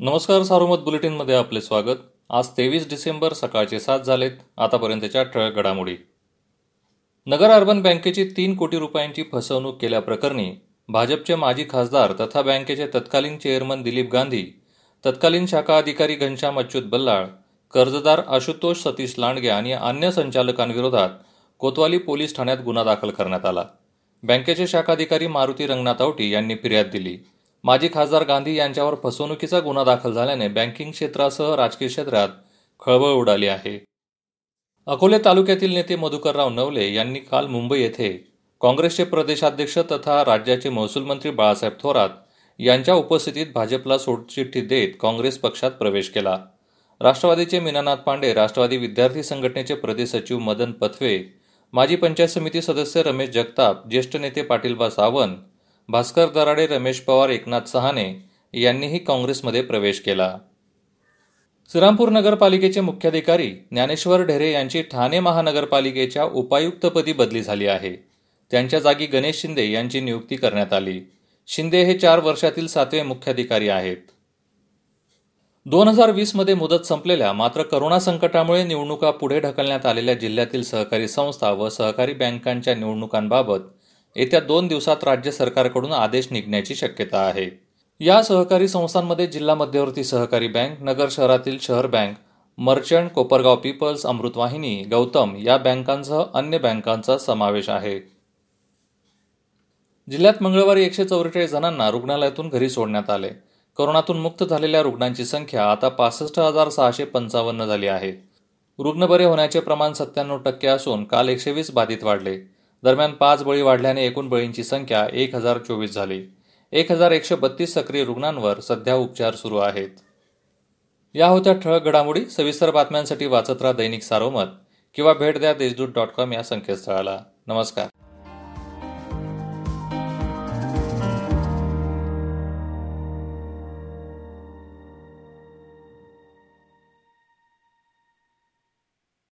नमस्कार सारोमत बुलेटिनमध्ये आपले स्वागत. आज तेवीस डिसेंबर सकाळचे सात झालेत आतापर्यंतच्या ठळक घडामोडी. नगर अर्बन बँकेची तीन कोटी रुपयांची फसवणूक केल्याप्रकरणी भाजपचे माजी खासदार तथा बँकेचे तत्कालीन चेअरमन दिलीप गांधी तत्कालीन शाखा अधिकारी घनश्याम अच्युत बल्लाळ कर्जदार आशुतोष सतीश लांडगे आणि अन्य संचालकांविरोधात कोतवाली पोलीस ठाण्यात गुन्हा दाखल करण्यात आला. बँकेचे शाखाधिकारी मारुती रंगनाथ आवटी यांनी फिर्याद दिली. माजी खासदार गांधी यांच्यावर फसवणुकीचा गुन्हा दाखल झाल्याने बँकिंग क्षेत्रासह राजकीय क्षेत्रात खळबळ उडाली आहे. अकोले तालुक्यातील नेते मधुकरराव नवले यांनी काल मुंबई येथे काँग्रेसचे प्रदेशाध्यक्ष तथा राज्याचे महसूल मंत्री बाळासाहेब थोरात यांच्या उपस्थितीत भाजपला सोडचिठ्ठी देत काँग्रेस पक्षात प्रवेश केला. राष्ट्रवादीचे मीनानाथ पांडे राष्ट्रवादी विद्यार्थी संघटनेचे प्रदेश सचिव मदन पथवे माजी पंचायत समिती सदस्य रमेश जगताप ज्येष्ठ नेते पाटीलबा सावंत भास्कर दराडे रमेश पवार एकनाथ सहाने यांनीही काँग्रेसमध्ये प्रवेश केला. श्रीरामपूर नगरपालिकेचे मुख्याधिकारी ज्ञानेश्वर ढेरे यांची ठाणे महानगरपालिकेच्या उपायुक्तपदी बदली झाली आहे. त्यांच्या जागी गणेश शिंदे यांची नियुक्ती करण्यात आली. शिंदे हे चार वर्षातील सातवे मुख्याधिकारी आहेत. दोन हजार वीसमध्ये मुदत संपलेल्या मात्र करोना संकटामुळे निवडणुका पुढे ढकलण्यात आलेल्या जिल्ह्यातील सहकारी संस्था व सहकारी बँकांच्या निवडणुकांबाबत येत्या दोन दिवसात राज्य सरकारकडून आदेश निघण्याची शक्यता आहे. या सहकारी संस्थांमध्ये जिल्हा मध्यवर्ती सहकारी बँक नगर शहरातील शहर bank merchant Kopargaon peoples Amrutvahini Gautam या बँकांसह अन्य बँकांचा समावेश आहे. जिल्ह्यात मंगळवारी एकशे चौवेचाळीस जणांना रुग्णालयातून घरी सोडण्यात आले. कोरोनातून मुक्त झालेल्या रुग्णांची संख्या आता पासष्ट हजार सहाशे पंचावन्न झाली आहे. रुग्ण बरे होण्याचे प्रमाण सत्त्याण्णव टक्के असून काल एकशे वीस बाधित वाढले. दरम्यान पाच बळी वाढल्याने एकूण बळींची संख्या एक हजार चोवीस झाली. एक हजार एकशे बत्तीस सक्रिय रुग्णांवर सध्या उपचार सुरू आहेत. या होत्या ठळक घडामोडी सविस्तर बातम्यांसाठी वाचत राहा दैनिक सारोमत किंवा भेट द्या देशदूत डॉट कॉम या संकेतस्थळाला. नमस्कार.